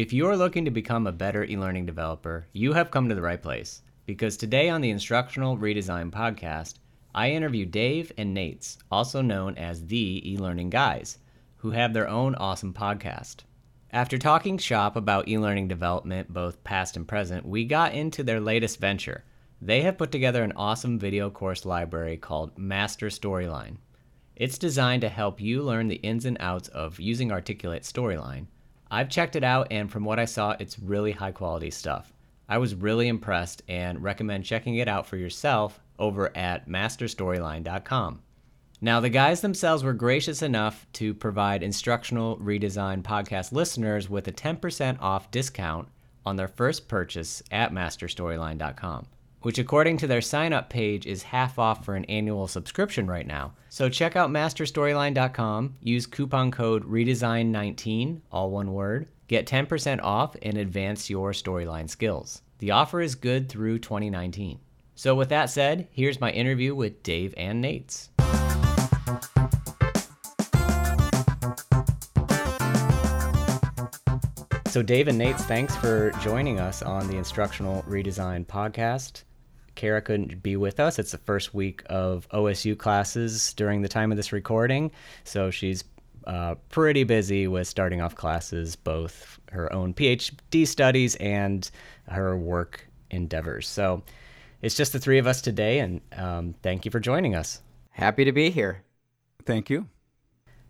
If you're looking to become a better e learning developer, you have come to the right place. Because today on the Instructional Redesign podcast, I interview Dave and Nejc, also known as the e learning guys, who have their own awesome podcast. After talking shop about e learning development, both past and present, we got into their latest venture. They have put together an awesome video course library called Master Storyline. It's designed to help you learn the ins and outs of using Articulate Storyline. I've checked it out, and from what I saw, it's really high quality stuff. I was really impressed and recommend checking it out for yourself over at masterstoryline.com. Now, the guys themselves were gracious enough to provide Instructional Redesign podcast listeners with a 10% off discount on their first purchase at masterstoryline.com, which, according to their sign up page, is half off for an annual subscription right now. So check out masterstoryline.com, use coupon code redesign19, all one word, get 10% off, and advance your storyline skills. The offer is good through 2019. So, with that said, here's my interview with Dave and Nejc. So, Dave and Nejc, thanks for joining us on the Instructional Redesign podcast. Kara couldn't be with us. It's the first week of OSU classes during the time of this recording. So, she's uh, pretty busy with starting off classes, both her own PhD studies and her work endeavors. So, it's just the three of us today, and um, thank you for joining us. Happy to be here. Thank you.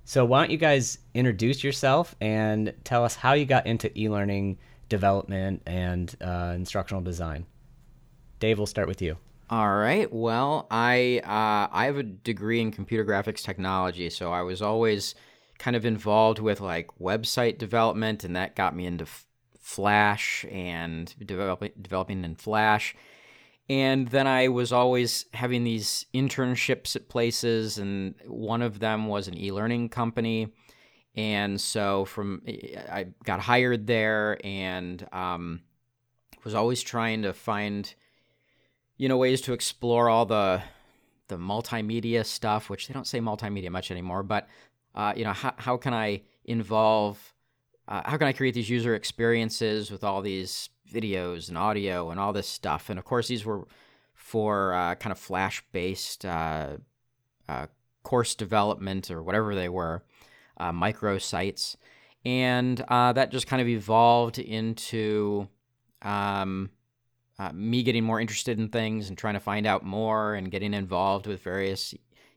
So, why don't you guys introduce yourself and tell us how you got into e learning development and uh, instructional design? Dave, we'll start with you. All right. Well, I uh, I have a degree in computer graphics technology, so I was always kind of involved with like website development, and that got me into f- Flash and developing developing in Flash. And then I was always having these internships at places, and one of them was an e learning company. And so from I got hired there and um, was always trying to find, you know, ways to explore all the the multimedia stuff, which they don't say multimedia much anymore. But uh, you know, how how can I involve? Uh, how can I create these user experiences with all these videos and audio and all this stuff. And of course, these were for uh, kind of flash based uh, uh, course development or whatever they were, uh, micro sites. And uh, that just kind of evolved into um, uh, me getting more interested in things and trying to find out more and getting involved with various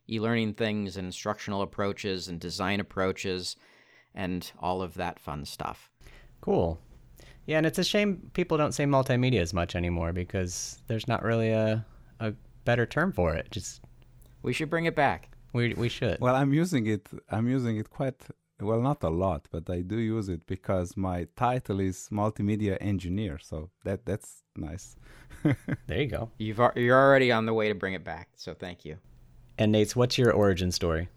e learning things and instructional approaches and design approaches and all of that fun stuff. Cool. Yeah, and it's a shame people don't say multimedia as much anymore because there's not really a a better term for it. Just we should bring it back. We we should. Well, I'm using it. I'm using it quite well, not a lot, but I do use it because my title is multimedia engineer. So that that's nice. there you go. You've you're already on the way to bring it back. So thank you. And Nejc, what's your origin story?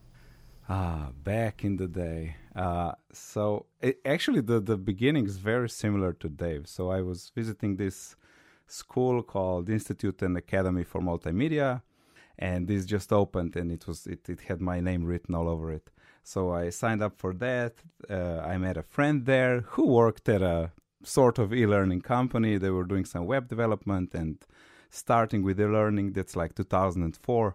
Ah, back in the day. Uh, so it, actually, the the beginning is very similar to Dave. So I was visiting this school called Institute and Academy for Multimedia, and this just opened, and it was it, it had my name written all over it. So I signed up for that. Uh, I met a friend there who worked at a sort of e-learning company. They were doing some web development and starting with e-learning. That's like 2004.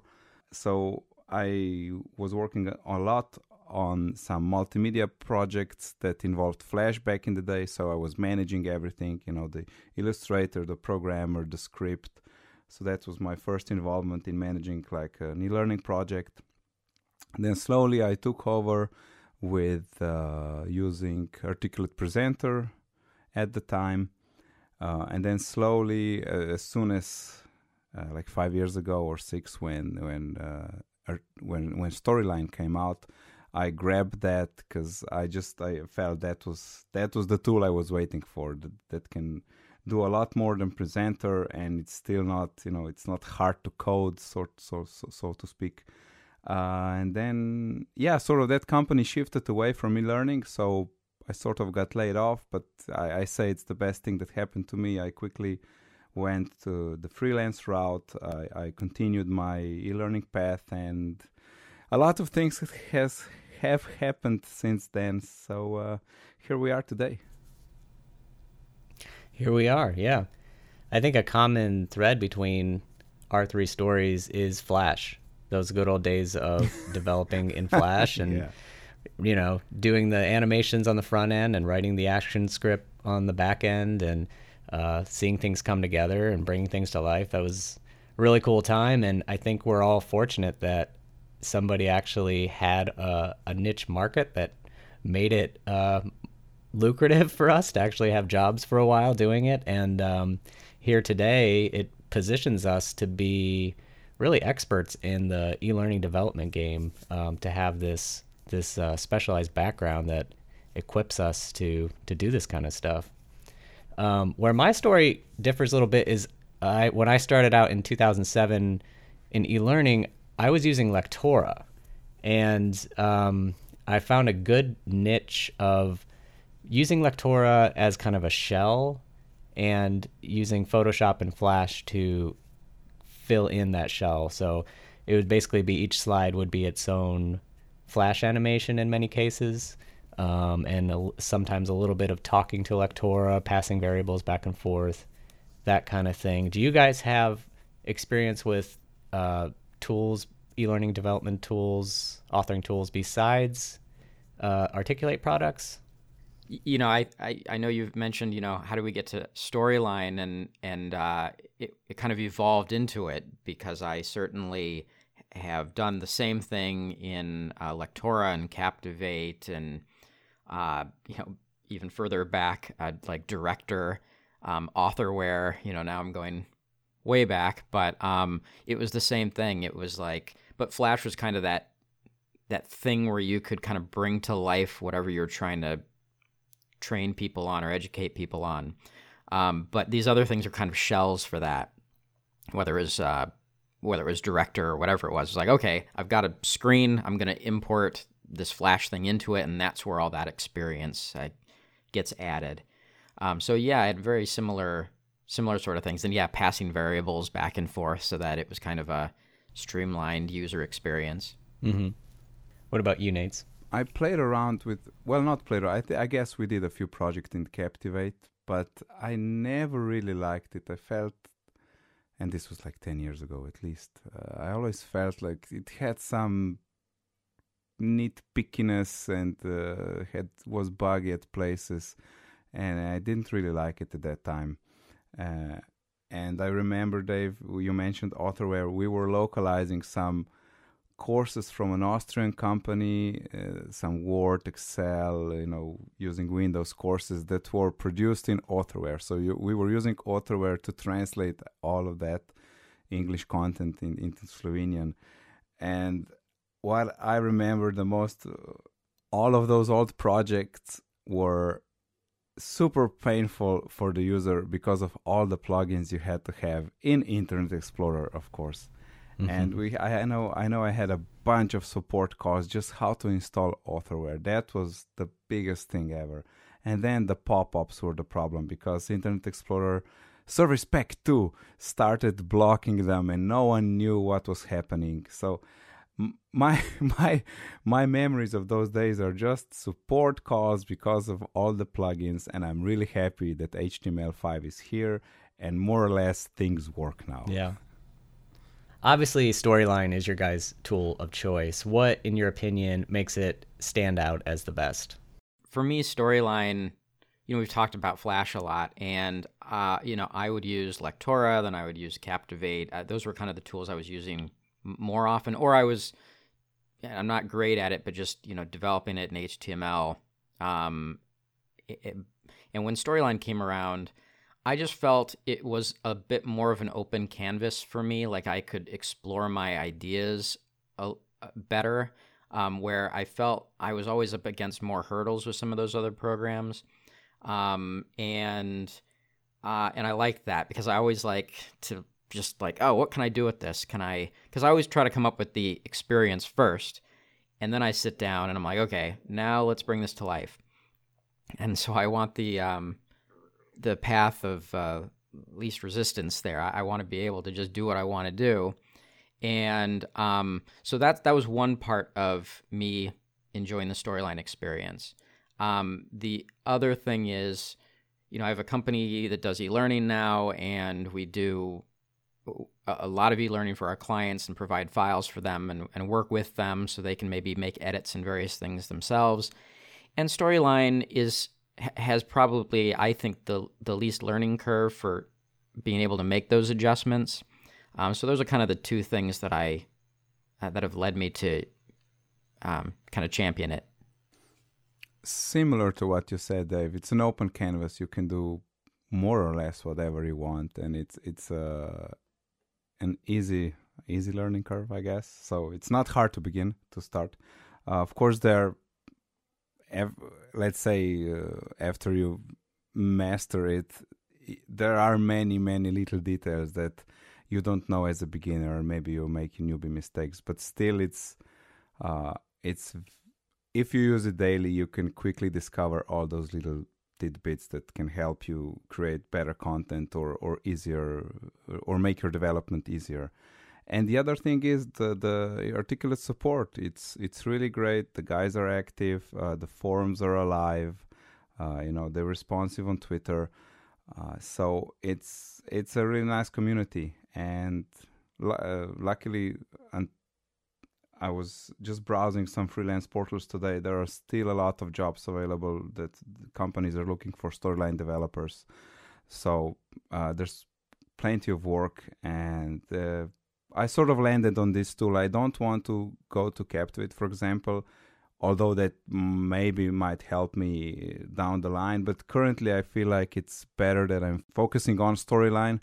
So I was working a lot on some multimedia projects that involved Flash back in the day. So I was managing everything, you know, the illustrator, the programmer, the script. So that was my first involvement in managing like an e-learning project. Then slowly I took over with uh, using Articulate Presenter at the time. Uh, and then slowly, uh, as soon as uh, like five years ago or six, when when uh, when when Storyline came out, I grabbed that because I just I felt that was that was the tool I was waiting for that, that can do a lot more than presenter and it's still not you know it's not hard to code sort so so, so to speak uh, and then yeah sort of that company shifted away from e-learning so I sort of got laid off but I, I say it's the best thing that happened to me I quickly went to the freelance route I, I continued my e-learning path and a lot of things has have happened since then. So uh, here we are today. Here we are. Yeah. I think a common thread between our three stories is Flash. Those good old days of developing in Flash and Yeah. you know, doing the animations on the front end and writing the action script on the back end and uh, seeing things come together and bringing things to life. That was a really cool time. And I think we're all fortunate that somebody actually had a, a niche market that made it uh, lucrative for us to actually have jobs for a while doing it. And um, here today, it positions us to be really experts in the e-learning development game um, to have this this uh, specialized background that equips us to to do this kind of stuff. Um, where my story differs a little bit is I when I started out in 2007 in e-learning, I was using Lectora, and um, I found a good niche of using Lectora as kind of a shell and using Photoshop and Flash to fill in that shell. So it would basically be each slide would be its own Flash animation in many cases, um, and a, sometimes a little bit of talking to Lectora, passing variables back and forth, that kind of thing. Do you guys have experience with uh, tools, e-learning development tools, authoring tools besides uh, Articulate products? You know, I, I, I know you've mentioned, you know, how do we get to storyline and and uh, it, it kind of evolved into it because I certainly have done the same thing in uh, Lectora and Captivate and uh, you know even further back uh, like Director, um, Authorware. You know, now I'm going way back, but um, it was the same thing. It was like, but Flash was kind of that that thing where you could kind of bring to life whatever you're trying to train people on or educate people on. Um, but these other things are kind of shells for that. Whether it was uh, whether it was director or whatever it was, it's like okay, I've got a screen. I'm going to import this Flash thing into it, and that's where all that experience uh, gets added. Um, so yeah, I had very similar similar sort of things, and yeah, passing variables back and forth so that it was kind of a streamlined user experience. Mm-hmm. What about you, Nejc? I played around with well, not played. I, th- I guess we did a few projects in Captivate, but I never really liked it. I felt, and this was like ten years ago at least. Uh, I always felt like it had some nitpickiness and uh, had was buggy at places, and I didn't really like it at that time. Uh, and I remember, Dave, you mentioned Authorware. We were localizing some courses from an Austrian company, uh, some Word, Excel, you know, using Windows courses that were produced in Authorware. So you, we were using Authorware to translate all of that English content in, into Slovenian. And what I remember the most, all of those old projects were super painful for the user because of all the plugins you had to have in Internet Explorer, of course and mm-hmm. we I know I know I had a bunch of support calls just how to install Authorware. That was the biggest thing ever. And then the pop-ups were the problem because Internet Explorer Service Pack 2 started blocking them and no one knew what was happening. So my my my memories of those days are just support calls because of all the plugins and I'm really happy that HTML5 is here and more or less things work now. Yeah. Obviously, Storyline is your guys' tool of choice. What, in your opinion, makes it stand out as the best? For me, Storyline, you know, we've talked about Flash a lot, and, uh, you know, I would use Lectora, then I would use Captivate. Uh, those were kind of the tools I was using more often, or I was, I'm not great at it, but just, you know, developing it in HTML. Um, it, it, and when Storyline came around, I just felt it was a bit more of an open canvas for me. Like I could explore my ideas a, a better. Um, where I felt I was always up against more hurdles with some of those other programs, um, and uh, and I like that because I always like to just like, oh, what can I do with this? Can I? Because I always try to come up with the experience first, and then I sit down and I'm like, okay, now let's bring this to life. And so I want the um, the path of uh, least resistance there. I, I want to be able to just do what I want to do, and um, so that that was one part of me enjoying the storyline experience. Um, the other thing is, you know, I have a company that does e-learning now, and we do a lot of e-learning for our clients and provide files for them and, and work with them so they can maybe make edits and various things themselves. And Storyline is has probably, I think, the the least learning curve for being able to make those adjustments. Um, so those are kind of the two things that I uh, that have led me to um, kind of champion it. Similar to what you said, Dave, it's an open canvas. You can do more or less whatever you want, and it's it's a an easy easy learning curve, I guess. So it's not hard to begin to start. Uh, of course, there. Let's say uh, after you master it, there are many many little details that you don't know as a beginner. Maybe you're making newbie mistakes, but still, it's uh, it's if you use it daily, you can quickly discover all those little tidbits that can help you create better content or, or easier or make your development easier. And the other thing is the, the articulate support. It's it's really great. The guys are active. Uh, the forums are alive. Uh, you know they're responsive on Twitter. Uh, so it's it's a really nice community. And uh, luckily, and I was just browsing some freelance portals today. There are still a lot of jobs available that companies are looking for storyline developers. So uh, there's plenty of work, and uh, I sort of landed on this tool. I don't want to go to Captivate, for example, although that maybe might help me down the line. But currently, I feel like it's better that I'm focusing on storyline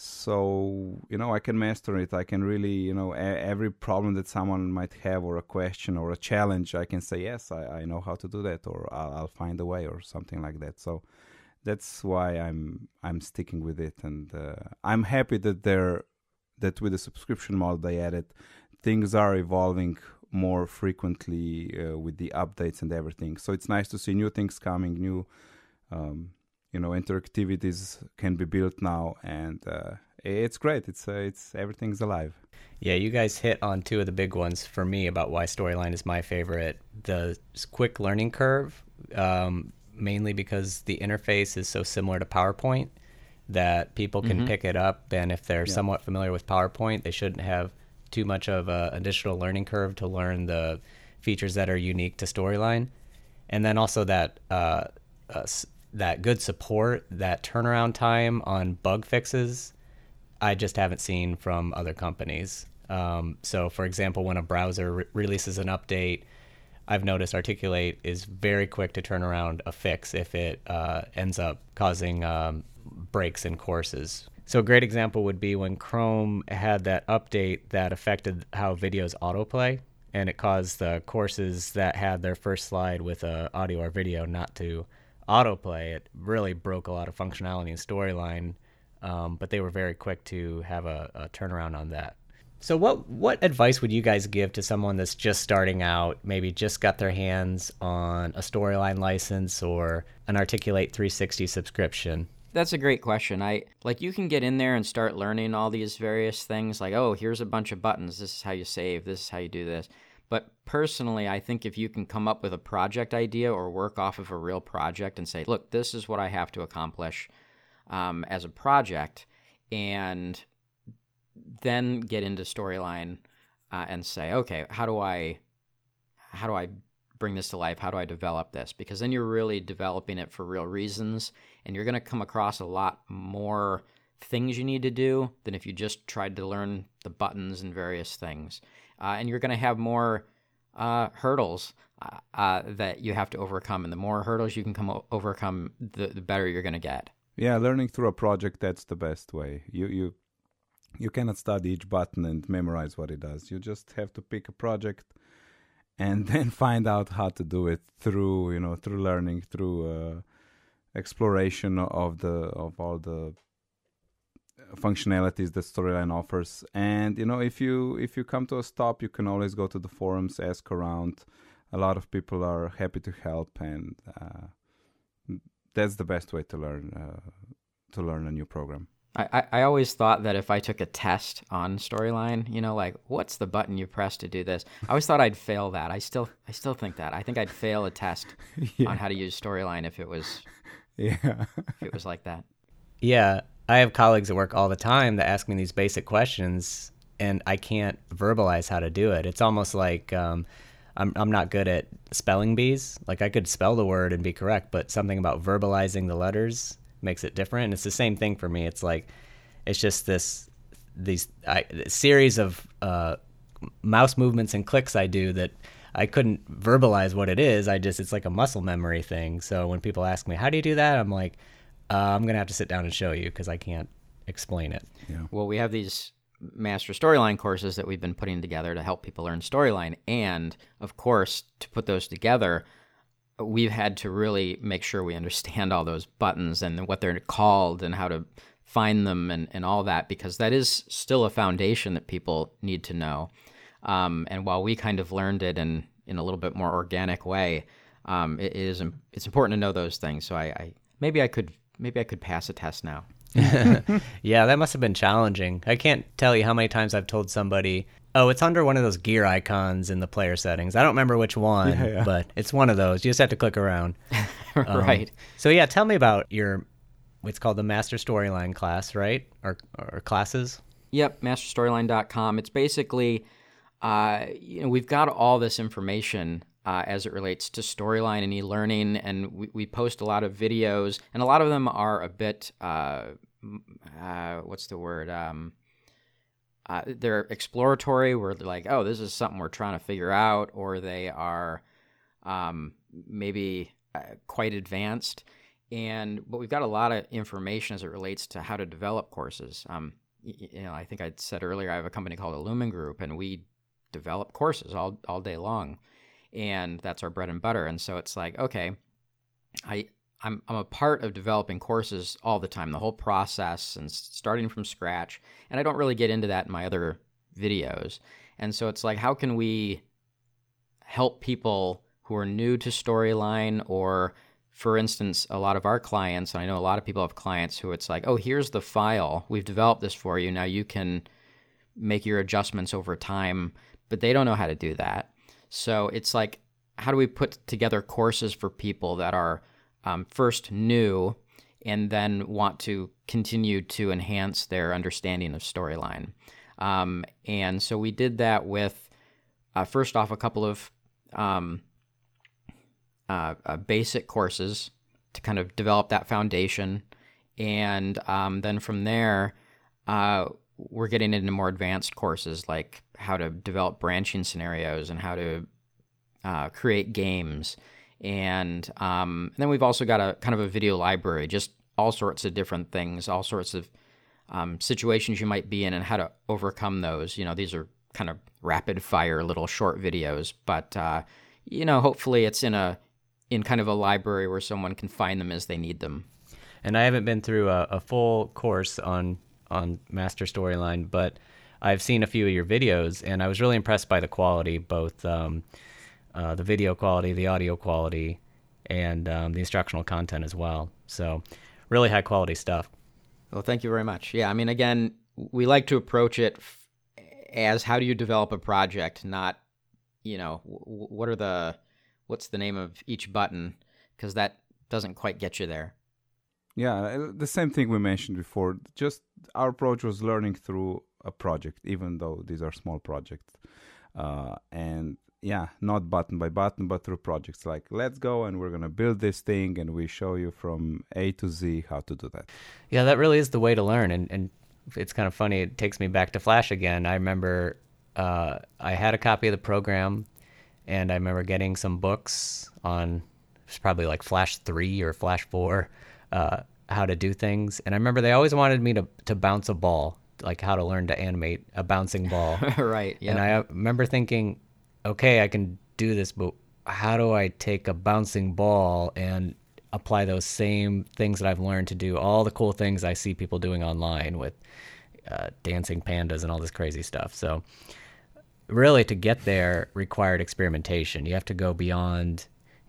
so you know i can master it i can really you know a- every problem that someone might have or a question or a challenge i can say yes i, I know how to do that or I'll, I'll, find a way or something like that so that's why i'm i'm sticking with it and uh, i'm happy that they're that with the subscription model they added things are evolving more frequently uh, with the updates and everything. So it's nice to see new things coming new um, you know interactivities can be built now and uh, it's great. It's uh, it's everything's alive. Yeah you guys hit on two of the big ones for me about why storyline is my favorite. The quick learning curve um, mainly because the interface is so similar to powerpoint that people can mm-hmm. pick it up and if they're yeah. somewhat familiar with powerpoint they shouldn't have too much of an additional learning curve to learn the features that are unique to storyline and then also that uh, uh, that good support, that turnaround time on bug fixes, I just haven't seen from other companies. Um, so, for example, when a browser re- releases an update, I've noticed Articulate is very quick to turn around a fix if it uh, ends up causing um, breaks in courses. So, a great example would be when Chrome had that update that affected how videos autoplay, and it caused the courses that had their first slide with a audio or video not to autoplay, it really broke a lot of functionality and storyline. Um, but they were very quick to have a, a, turnaround on that. So, what what advice would you guys give to someone that's just starting out, maybe just got their hands on a storyline license or an Articulate 360 subscription? That's a great question. I like you can get in there and start learning all these various things like, oh, here's a bunch of buttons. This is how you save. This is how you do this. But personally, I think if you can come up with a project idea or work off of a real project and say, look, this is what I have to accomplish um, as a project, and then get into storyline uh, and say, okay, how do I, how do I bring this to life? How do I develop this? Because then you're really developing it for real reasons, and you're going to come across a lot more things you need to do than if you just tried to learn the buttons and various things uh, and you're going to have more uh, hurdles uh, uh, that you have to overcome. And the more hurdles you can come o- overcome, the, the better you're going to get. Yeah, learning through a project that's the best way. You you you cannot study each button and memorize what it does. You just have to pick a project and then find out how to do it through you know through learning through uh, exploration of the of all the functionalities that storyline offers and you know if you if you come to a stop you can always go to the forums ask around a lot of people are happy to help and uh, that's the best way to learn uh, to learn a new program I, I always thought that if I took a test on Storyline, you know, like what's the button you press to do this? I always thought I'd fail that. I still I still think that. I think I'd fail a test yeah. on how to use Storyline if it was Yeah. if it was like that. Yeah, I have colleagues at work all the time that ask me these basic questions, and I can't verbalize how to do it. It's almost like um, I'm I'm not good at spelling bees. Like I could spell the word and be correct, but something about verbalizing the letters makes it different. And it's the same thing for me. It's like it's just this these I, series of uh, mouse movements and clicks I do that I couldn't verbalize what it is. I just it's like a muscle memory thing. So when people ask me how do you do that, I'm like uh, I'm gonna have to sit down and show you because I can't explain it. Well, we have these master storyline courses that we've been putting together to help people learn storyline. And of course, to put those together, we've had to really make sure we understand all those buttons and what they're called and how to find them and, and all that, because that is still a foundation that people need to know. Um, and while we kind of learned it in, in a little bit more organic way, um, it is it's important to know those things. So I, I maybe I could maybe I could pass a test now. yeah, that must have been challenging. I can't tell you how many times I've told somebody, "Oh, it's under one of those gear icons in the player settings." I don't remember which one, Yeah, yeah. but it's one of those. You just have to click around. Um, right. So yeah, tell me about your what's called the Master Storyline class, right? Or or classes? Yep, masterstoryline.com. It's basically, uh, you know, we've got all this information uh, as it relates to storyline and e-learning, and we, we post a lot of videos, and a lot of them are a bit, uh, uh, what's the word? Um, uh, they're exploratory, where they're like, oh, this is something we're trying to figure out, or they are um, maybe uh, quite advanced. And but we've got a lot of information as it relates to how to develop courses. Um, you know, I think I said earlier, I have a company called Illumin Group, and we develop courses all all day long, and that's our bread and butter. And so it's like, okay, I I'm I'm a part of developing courses all the time, the whole process and starting from scratch. And I don't really get into that in my other videos. And so it's like, how can we help people who are new to storyline or for instance, a lot of our clients, and I know a lot of people have clients who it's like, oh, here's the file. We've developed this for you. Now you can make your adjustments over time, but they don't know how to do that. So it's like, how do we put together courses for people that are um, first new and then want to continue to enhance their understanding of storyline? Um, and so we did that with, uh, first off, a couple of um, uh, uh, basic courses to kind of develop that foundation. And um, then from there, uh, we're getting into more advanced courses like how to develop branching scenarios and how to uh, create games. And, um, and then we've also got a kind of a video library, just all sorts of different things, all sorts of um, situations you might be in and how to overcome those. You know, these are kind of rapid fire little short videos, but uh, you know, hopefully it's in a in kind of a library where someone can find them as they need them. And I haven't been through a, a full course on on Master Storyline, but I've seen a few of your videos, and I was really impressed by the quality, both um, uh, the video quality, the audio quality, and um, the instructional content as well. So, really high quality stuff. Well, thank you very much. Yeah, I mean, again, we like to approach it f- as how do you develop a project, not, you know, w- what are the, what's the name of each button, because that doesn't quite get you there. Yeah, uh, the same thing we mentioned before. Just our approach was learning through a project, even though these are small projects. Uh, and yeah, not button by button, but through projects. Like, let's go and we're going to build this thing, and we show you from A to Z how to do that. Yeah, that really is the way to learn. And, and it's kind of funny. It takes me back to Flash again. I remember uh, I had a copy of the program, and I remember getting some books on it's probably like Flash 3 or Flash 4, uh, how to do things. And I remember they always wanted me to, to bounce a ball, like how to learn to animate a bouncing ball. right. Yeah. And I uh, remember thinking, okay, I can do this, but how do I take a bouncing ball and apply those same things that I've learned to do all the cool things I see people doing online with uh, dancing pandas and all this crazy stuff. So, really, to get there required experimentation. You have to go beyond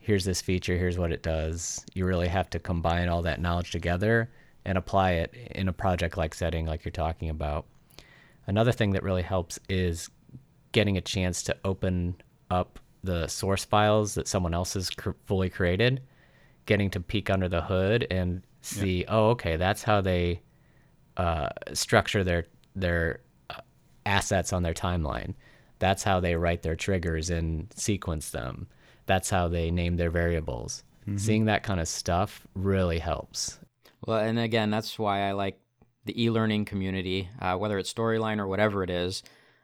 here's this feature, here's what it does. You really have to combine all that knowledge together and apply it in a project like setting, like you're talking about. Another thing that really helps is getting a chance to open up the source files that someone else has cr- fully created getting to peek under the hood and see, oh, okay, that's how they uh, structure their their uh, assets on their timeline. That's how they write their triggers and sequence them. That's how they name their variables. Seeing that kind of stuff really helps. Well, and again, that's why I like the e-learning community, uh, whether it's Storyline or whatever it is.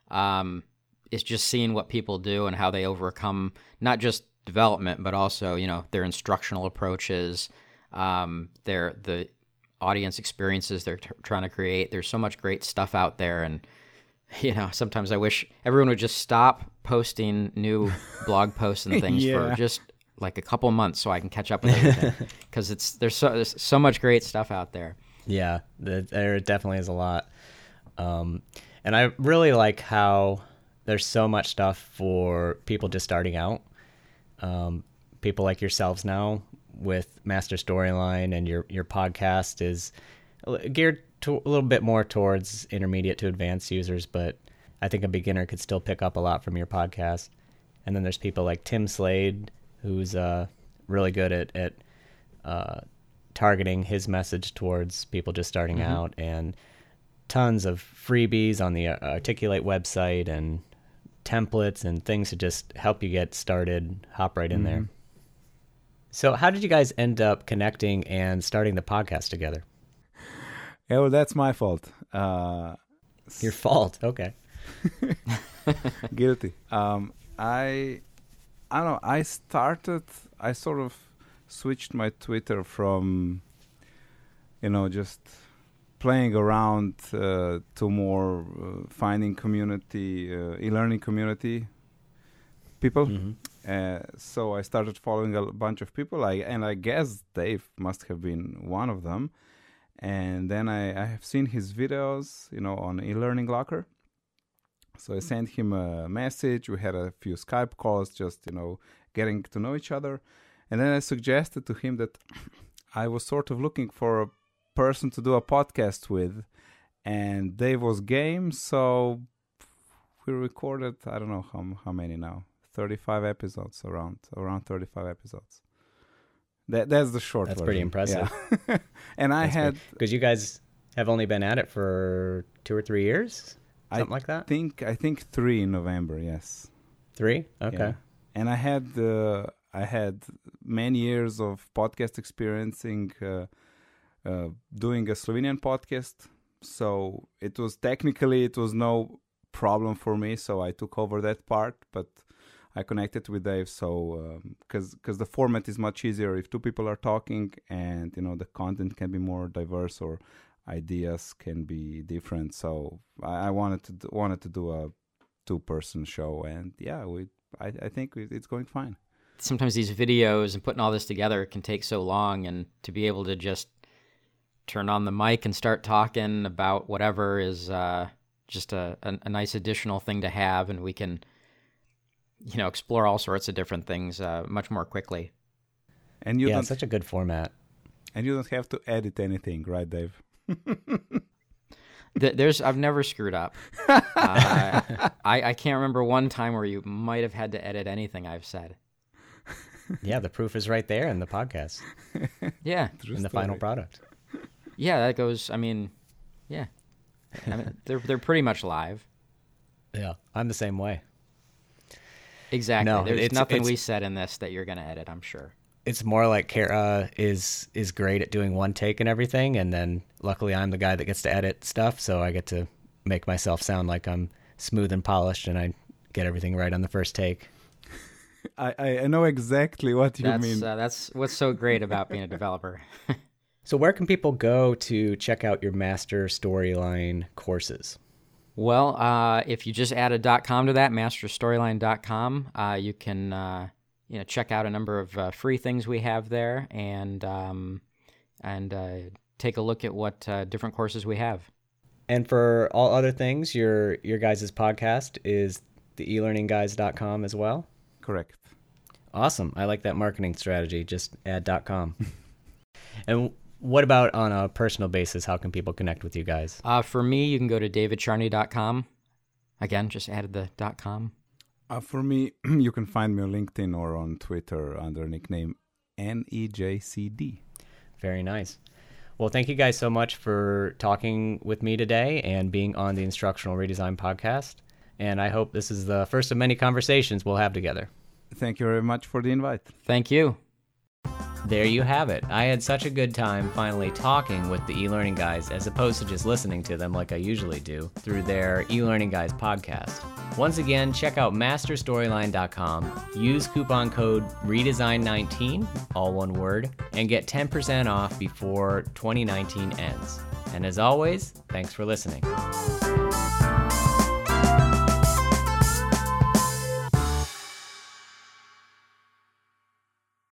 Um, it's just seeing what people do and how they overcome not just development, but also you know their instructional approaches, um, their the audience experiences they're t- trying to create. There's so much great stuff out there, and you know sometimes I wish everyone would just stop posting new blog posts and things Yeah. for just like a couple months so I can catch up with everything because it's there's so there's so much great stuff out there. Yeah, th- there definitely is a lot. Um, and I really like how there's so much stuff for people just starting out. Um, people like yourselves now with Master Storyline and your, your podcast is geared to a little bit more towards intermediate to advanced users, but I think a beginner could still pick up a lot from your podcast. And then there's people like Tim Slade, who's uh, really good at, at uh, targeting his message towards people just starting out, and tons of freebies on the uh, Articulate website and templates and things to just help you get started. Hop right in there. So, how did you guys end up connecting and starting the podcast together? Yeah, well, that's my fault. Uh, Your fault. Okay. guilty. Um, I, I don't know. I started. I sort of switched my Twitter from, you know, just playing around uh, to more uh, finding community, uh, e-learning community people. Uh, so I started following a bunch of people. I and I guess Dave must have been one of them. And then I, I have seen his videos, you know, on e-learning locker. So I sent him a message. We had a few Skype calls, just you know, getting to know each other. And then I suggested to him that I was sort of looking for a person to do a podcast with, and Dave was game. So we recorded. I don't know how how many now. Thirty-five episodes, around around thirty-five episodes. That that's the short. That's pretty impressive. Yeah. and I had because you guys have only been at it for two or three years, I something like that. think I think three in November. Yes. Three. Okay. Yeah. And I had uh, I had many years of podcast experiencing uh, uh, doing a Slovenian podcast, so it was technically it was no problem for me. So I took over that part, but I connected with Dave. So because because the format is much easier if two people are talking, and you know the content can be more diverse or ideas can be different. So I, I wanted to do, wanted to do a two person show, and yeah, we I, I think it- it's going fine. Sometimes these videos and putting all this together can take so long, and to be able to just turn on the mic and start talking about whatever is uh, just a, a, a nice additional thing to have, and we can, you know, explore all sorts of different things uh, much more quickly. And you yeah, don't such a good format. and you don't have to edit anything, right, Dave? There's I've never screwed up. Uh, I I can't remember one time where you might have had to edit anything I've said. Yeah, the proof is right there in the podcast, Yeah, in the final product. yeah, that goes. I mean, yeah, I mean, they're they're pretty much live. Yeah, I'm the same way. Exactly. No, There's it's- nothing it's- we said in this that you're gonna edit. I'm sure. It's more like Kara is is great at doing one take and everything, and then luckily I'm the guy that gets to edit stuff, so I get to make myself sound like I'm smooth and polished, and I get everything right on the first take. I, I, I know exactly what you That's mean. uh, that's what's so great about being a developer. So where can people go to check out your master storyline courses? Well, uh, if you just add a .com to that, masterstoryline.com, uh, you can uh, you know check out a number of uh, free things we have there, and um, and uh, take a look at what uh, different courses we have. And for all other things, your your guys' podcast is the elearningguys.com as well. Correct. Awesome. I like that marketing strategy. Just add .com. and what about on a personal basis? How can people connect with you guys? Uh, for me, you can go to davidcharney.com. Again, just added the dot .com. Uh, for me, you can find me on LinkedIn or on Twitter under nickname N E J C D. Very nice. Well, thank you guys so much for talking with me today and being on the Instructional Redesign podcast. And I hope this is the first of many conversations we'll have together. Thank you very much for the invite. Thank you. There you have it. I had such a good time finally talking with the e learning guys as opposed to just listening to them like I usually do through their e learning guys podcast. Once again, check out masterstoryline.com, use coupon code redesign19, all one word, and get 10% off before 2019 ends. And as always, thanks for listening.